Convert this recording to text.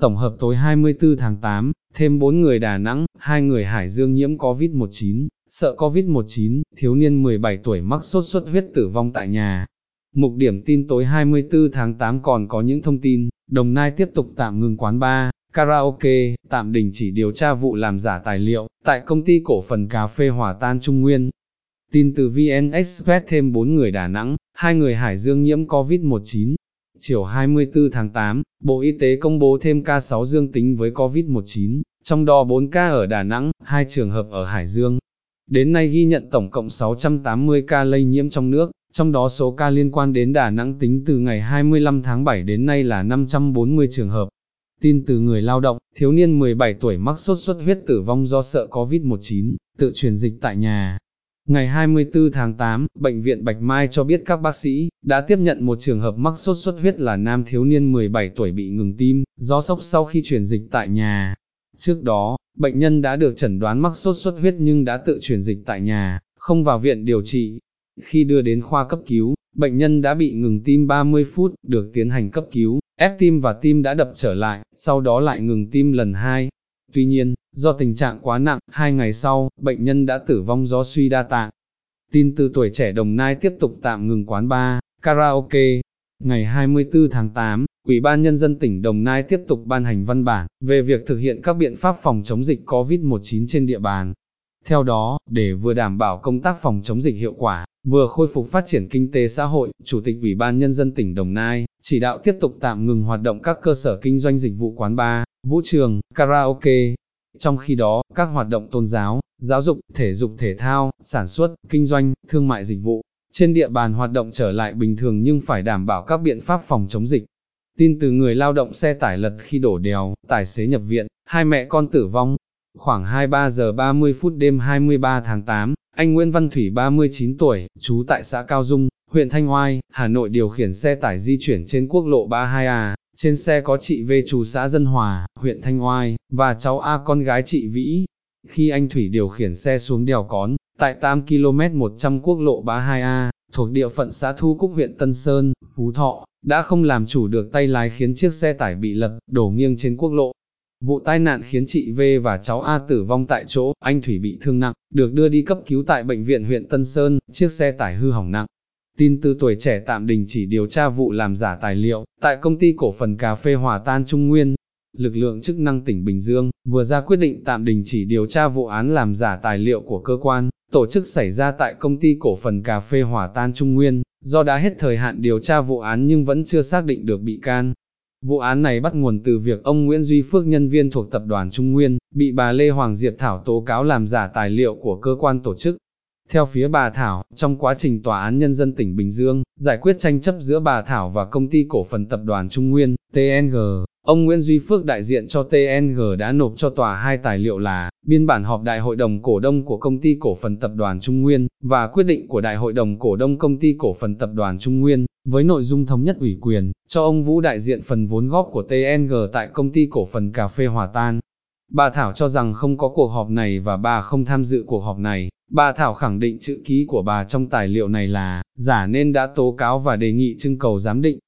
Tổng hợp tối 24 tháng 8, thêm 4 người Đà Nẵng, 2 người Hải Dương nhiễm COVID-19, sợ COVID-19, thiếu niên 17 tuổi mắc sốt xuất huyết tử vong tại nhà. Mục điểm tin tối 24 tháng 8 còn có những thông tin, Đồng Nai tiếp tục tạm ngừng quán bar, karaoke, tạm đình chỉ điều tra vụ làm giả tài liệu, tại công ty cổ phần cà phê Hòa Tan Trung Nguyên. Tin từ VN Express thêm 4 người Đà Nẵng, 2 người Hải Dương nhiễm COVID-19. Chiều 24 tháng 8, Bộ Y tế công bố thêm ca 6 dương tính với COVID-19, trong đó 4 ca ở Đà Nẵng, 2 trường hợp ở Hải Dương. Đến nay ghi nhận tổng cộng 680 ca lây nhiễm trong nước, trong đó số ca liên quan đến Đà Nẵng tính từ ngày 25 tháng 7 đến nay là 540 trường hợp. Tin từ người lao động, thiếu niên 17 tuổi mắc sốt xuất huyết tử vong do sợ COVID-19, tự truyền dịch tại nhà. Ngày 24 tháng 8, Bệnh viện Bạch Mai cho biết các bác sĩ đã tiếp nhận một trường hợp mắc sốt xuất huyết là nam thiếu niên 17 tuổi bị ngừng tim, do sốc sau khi truyền dịch tại nhà. Trước đó, bệnh nhân đã được chẩn đoán mắc sốt xuất huyết nhưng đã tự truyền dịch tại nhà, không vào viện điều trị. Khi đưa đến khoa cấp cứu, bệnh nhân đã bị ngừng tim 30 phút, được tiến hành cấp cứu, ép tim và tim đã đập trở lại, sau đó lại ngừng tim lần hai. Tuy nhiên, do tình trạng quá nặng, hai ngày sau, bệnh nhân đã tử vong do suy đa tạng. Tin từ tuổi trẻ Đồng Nai tiếp tục tạm ngừng quán bar, karaoke. Ngày 24 tháng 8, Ủy ban Nhân dân tỉnh Đồng Nai tiếp tục ban hành văn bản về việc thực hiện các biện pháp phòng chống dịch COVID-19 trên địa bàn. Theo đó, để vừa đảm bảo công tác phòng chống dịch hiệu quả, vừa khôi phục phát triển kinh tế xã hội, Chủ tịch Ủy ban Nhân dân tỉnh Đồng Nai chỉ đạo tiếp tục tạm ngừng hoạt động các cơ sở kinh doanh dịch vụ quán bar, vũ trường, karaoke. Trong khi đó, các hoạt động tôn giáo, giáo dục, thể dục thể thao, sản xuất, kinh doanh, thương mại dịch vụ, trên địa bàn hoạt động trở lại bình thường nhưng phải đảm bảo các biện pháp phòng chống dịch. Tin từ người lao động xe tải lật khi đổ đèo, tài xế nhập viện, hai mẹ con tử vong. Khoảng 23 giờ 30 phút đêm 23 tháng 8, anh Nguyễn Văn Thủy 39 tuổi, trú tại xã Cao Dung, huyện Thanh Oai, Hà Nội điều khiển xe tải di chuyển trên quốc lộ 32A. Trên xe có chị V chủ xã Dân Hòa, huyện Thanh Oai, và cháu A con gái chị Vĩ. Khi anh Thủy điều khiển xe xuống đèo Cón, tại 8 km 100 quốc lộ 32A, thuộc địa phận xã Thu Cúc huyện Tân Sơn, Phú Thọ, đã không làm chủ được tay lái khiến chiếc xe tải bị lật, đổ nghiêng trên quốc lộ. Vụ tai nạn khiến chị V và cháu A tử vong tại chỗ, anh Thủy bị thương nặng, được đưa đi cấp cứu tại bệnh viện huyện Tân Sơn, chiếc xe tải hư hỏng nặng. Tin từ tuổi trẻ tạm đình chỉ điều tra vụ làm giả tài liệu, tại công ty cổ phần cà phê Hòa Tan Trung Nguyên. Lực lượng chức năng tỉnh Bình Dương vừa ra quyết định tạm đình chỉ điều tra vụ án làm giả tài liệu của cơ quan, tổ chức xảy ra tại công ty cổ phần cà phê Hòa Tan Trung Nguyên, do đã hết thời hạn điều tra vụ án nhưng vẫn chưa xác định được bị can. Vụ án này bắt nguồn từ việc ông Nguyễn Duy Phước nhân viên thuộc tập đoàn Trung Nguyên, bị bà Lê Hoàng Diệp Thảo tố cáo làm giả tài liệu của cơ quan tổ chức. Theo phía bà Thảo, trong quá trình Tòa án Nhân dân tỉnh Bình Dương, giải quyết tranh chấp giữa bà Thảo và công ty cổ phần tập đoàn Trung Nguyên, TNG, ông Nguyễn Duy Phước đại diện cho TNG đã nộp cho tòa hai tài liệu là, biên bản họp đại hội đồng cổ đông của công ty cổ phần tập đoàn Trung Nguyên, và quyết định của đại hội đồng cổ đông công ty cổ phần tập đoàn Trung Nguyên, với nội dung thống nhất ủy quyền, cho ông Vũ đại diện phần vốn góp của TNG tại công ty cổ phần cà phê Hòa Tan. Bà Thảo cho rằng không có cuộc họp này và bà không tham dự cuộc họp này, Bà Thảo khẳng định chữ ký của bà trong tài liệu này là, giả nên đã tố cáo và đề nghị trưng cầu giám định.